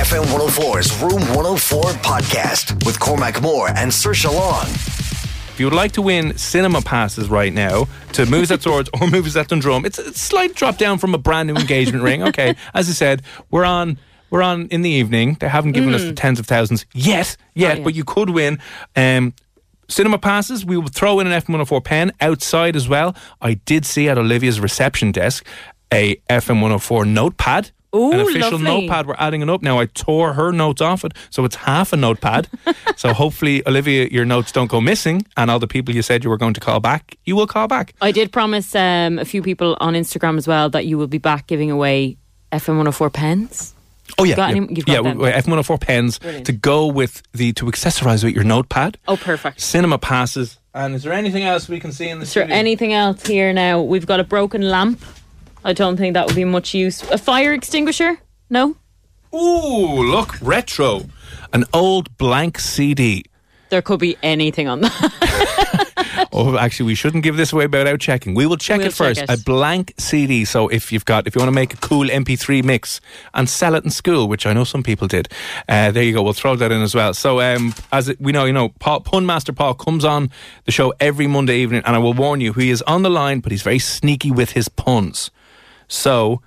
FM 104's Room 104 podcast with Cormac Moore and Sir Long. If you would like to win cinema passes right now to Movies at Swords or Movies at Dundrum, it's a slight drop down from a brand new engagement ring. Okay, as I said, we're on we're on in the evening. They haven't given us the tens of thousands yet, yet, but you could win. Um, cinema passes. We will throw in an FM104 pen outside as well. I did see at Olivia's reception desk a FM104 notepad. Ooh, an official lovely. notepad. We're adding it up now. I tore her notes off it, so it's half a notepad. so hopefully, Olivia, your notes don't go missing, and all the people you said you were going to call back, you will call back. I did promise um, a few people on Instagram as well that you will be back giving away FM 104 pens. Oh yeah, got yeah, any- yeah. them. we- F104 pens Brilliant. to go with the to accessorize with your notepad. Oh, perfect. Cinema passes. And is there anything else we can see in the Is there anything else here now? We've got a broken lamp. I don't think that would be much use. A fire extinguisher? No? Ooh, look, retro. An old blank CD. There could be anything on that. Oh, actually, we shouldn't give this away without checking. We will check We'll it first. check it. A blank CD. So if you've got, if you want to make a cool MP3 mix and sell it in school, which I know some people did, uh, there you go. We'll throw that in as well. So um, as it, we know, you know, Paul, Pun Master Paul comes on the show every Monday evening, and I will warn you, he is on the line, but he's very sneaky with his puns. So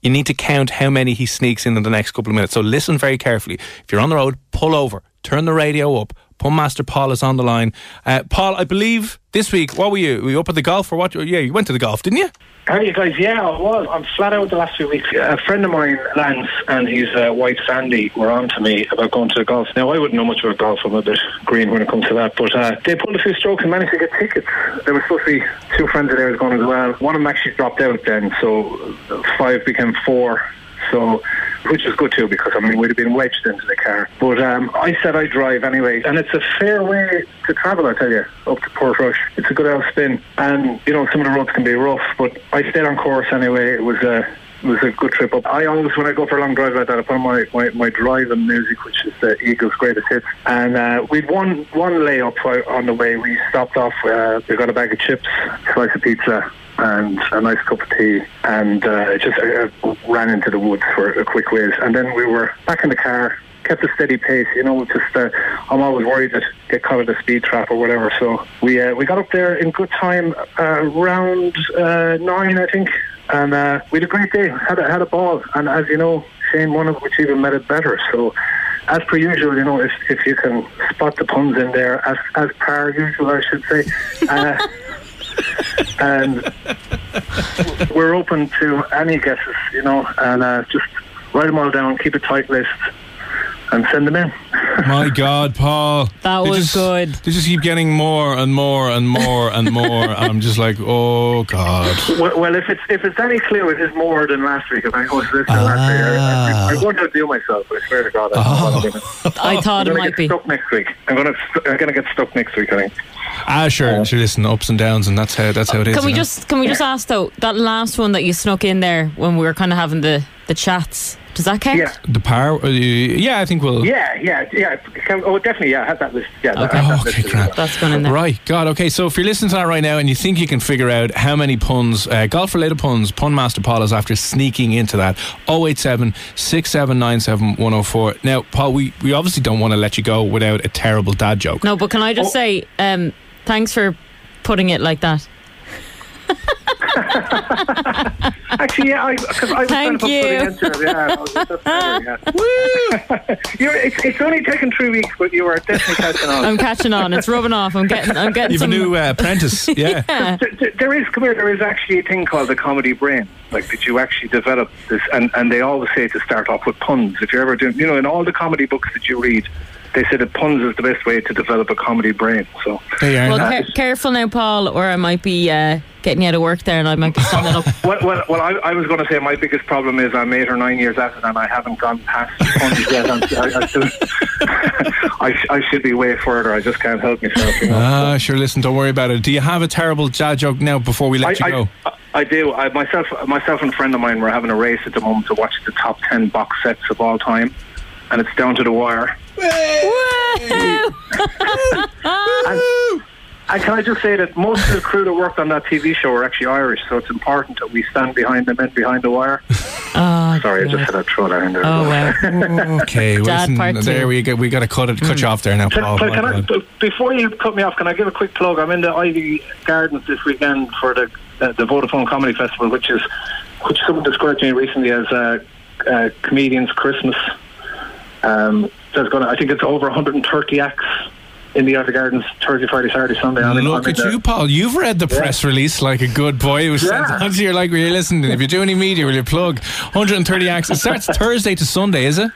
you need to count how many he sneaks in in the next couple of minutes. So listen very carefully. If you're on the road, pull over, turn the radio up. Pun Master Paul is on the line. Uh, Paul, I believe this week, what were you? Were you up at the golf or what? Yeah, you went to the golf, didn't you? How are you guys? Yeah, I was. I'm flat out the last few weeks. A friend of mine, Lance, and his uh, wife Sandy were on to me about going to the golf. Now, I wouldn't know much about golf. I'm a bit green when it comes to that. But uh, they pulled a few strokes and managed to get tickets. There were supposed to be two friends of theirs going as well. One of them actually dropped out then, so five became four. So, which is good too because I mean we'd have been wedged into the car. But um, I said I drive anyway, and it's a fair way to travel. I tell you, up to Portrush, it's a good old spin, and you know some of the roads can be rough, but I stayed on course anyway. It was a it was a good trip up. I always, when I go for a long drive like that, I put on my, my, my driving music, which is the Eagles' greatest hits. And uh, we'd one one layup on the way. We stopped off. Uh, we got a bag of chips, slice of pizza, and a nice cup of tea, and uh, just uh, ran into the woods for a quick whiz. And then we were back in the car. Kept a steady pace, you know. Just uh, I'm always worried that get caught at a speed trap or whatever. So we uh, we got up there in good time, uh, around uh, nine, I think, and uh, we had a great day. Had a, had a ball, and as you know, Shane won it, which even made it better. So, as per usual, you know, if if you can spot the puns in there, as as per usual, I should say. Uh, and we're open to any guesses, you know, and uh, just write them all down, keep a tight list, and send them in. My God, Paul. That They was just- good. They just keep getting more and more and more and more. and I'm just like, oh God. Well, well, if it's if it's any clue, it is more than last week. If I go to this than last week, I, I, I'm going to outdo myself. I swear to God, I don't know what I'm gonna- I thought I'm it might get be. stuck next week. I'm going to I'm going to get stuck next week. I think. Ah, sure, sure. Listen, ups and downs, and that's how that's how it is. Can we you know? just can we just ask though that last one that you snuck in there when we were kind of having the the chats? Does that count? Yeah. the power? Uh, yeah, I think we'll. Yeah, yeah, yeah. Can- Oh, definitely. Yeah, I have that list. Yeah, Okay. that Oh, list okay, as grand. well. That's gone in there. Right, God, okay. So if you're listening to that right now and you think you can figure out how many puns, uh, golf related puns, Pun Master Paul is after sneaking into that 087 6797 104. Now, Paul, we, we obviously don't want to let you go without a terrible dad joke. No, but can I just Oh. say um, thanks for putting it like that? Actually, yeah, because I, was Thank trying you. to put the answer. Yeah, I was just better, yeah. You're, it's, it's only taken three weeks, but you are definitely catching on. I'm catching on. It's rubbing off. I'm getting. I'm getting You've a some. new uh, apprentice. Yeah. yeah. Th- th- there is, come here, there is actually a thing called the comedy brain. Like, did you actually develop this? And, and they always say to start off with puns. If you're ever doing, you know, in all the comedy books that you read, they say that puns is the best way to develop a comedy brain. So, There you are. Well, ca- careful now, Paul, or I might be uh, getting you out of work there, and I might be standing up. well, well, well I, I was going to say my biggest problem is I'm eight or nine years at it and I haven't gone past puns yet. I'm, I, I, still, I, sh- I should be way further. I just can't help myself. You know? Ah, sure. Listen, don't worry about it. Do you have a terrible dad joke now before we let I, you go? I, I do. I, myself, myself and a friend of mine were having a race at the moment to watch the top ten box sets of all time, and it's down to the wire. Woo! And, and can I just say that most of the crew that worked on that TV show are actually Irish, so it's important that we stand behind the men behind the wire. Oh, Sorry, I just had a throw that in there. oh wow. Okay, Dad listen, part two. there we go. We got to cut it, cut you off there now, Can, Paul. can, can I, before you cut me off, can I give a quick plug? I'm in the Iveagh Gardens this weekend for the uh, the Vodafone Comedy Festival, which is which someone described to me recently as uh, uh, comedians Christmas. Um, there's going I think it's over 130 acts in the Iveagh Gardens Thursday, Friday, Saturday, Sunday. I'm in- Look at in the- you, Paul. You've read the press release like a good boy. It was Yeah. on to you like, will you listen? If you do any media, will you plug 130 acts? It starts Thursday to Sunday, is it?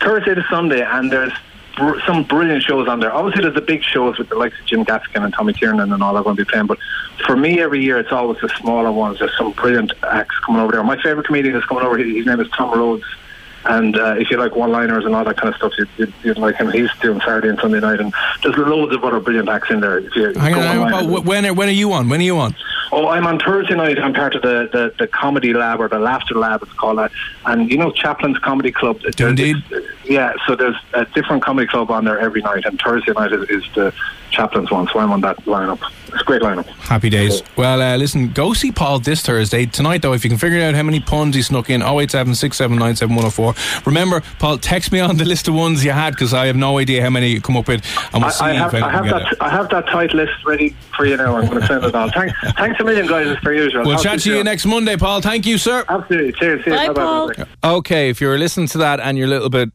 Thursday to Sunday, and there's br- some brilliant shows on there. Obviously, there's the big shows with the likes of Jim Gaffigan and Tommy Tiernan and all that going to be playing. But for me, every year, it's always the smaller ones. There's some brilliant acts coming over there. My favourite comedian is coming over. His name is Tom Rhodes. And uh, if you like one-liners and all that kind of stuff, you'd, you'd, like him. He's doing Saturday and Sunday night, and there's loads of other brilliant acts in there. If you Hang go on, hang on, online. When are, when are you on? When are you on? Oh, I'm on Thursday night. I'm part of the, the, the comedy lab or the laughter lab, it's called that. And you know, Chaplin's Comedy Club. Indeed. Yeah, so there's a different comedy club on there every night, and Thursday night is, is the Chaplin's one. So I'm on that lineup. It's a great lineup. Happy days. Well, uh, listen, go see Paul this Thursday. Tonight, though, if you can figure out how many puns he snuck in, 087 Remember, Paul, text me on the list of ones you had because I have no idea how many you come up with. And we'll I, see I have, if I I have that. I have that tight list ready for you now. I'm going to send it on. Thanks, thanks a million, guys, as per usual. We'll Talk chat to you soon. next Monday, Paul. Thank you, sir. Absolutely. Cheers. See you. Bye, Bye-bye. Paul. Bye-bye. Okay, if you're listening to that and you're a little bit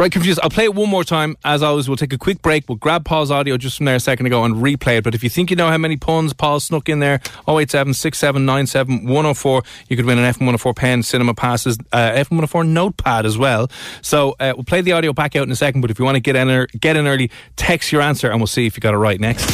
right confused, I'll play it one more time. As always, we'll take a quick break. We'll grab Paul's audio just from there a second ago and replay it. But if you think you know how many puns Paul snuck in there, 087 6797 104, you could win an F104 pen, cinema passes, uh, F104 notepad as well. So uh, we'll play the audio back out in a second. But if you want to get in, ear- get in early, text your answer and we'll see if you got it right next.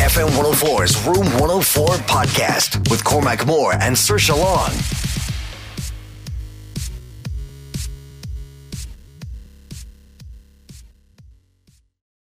FM 104's Room 104 podcast with Cormac Moore and Sir Long.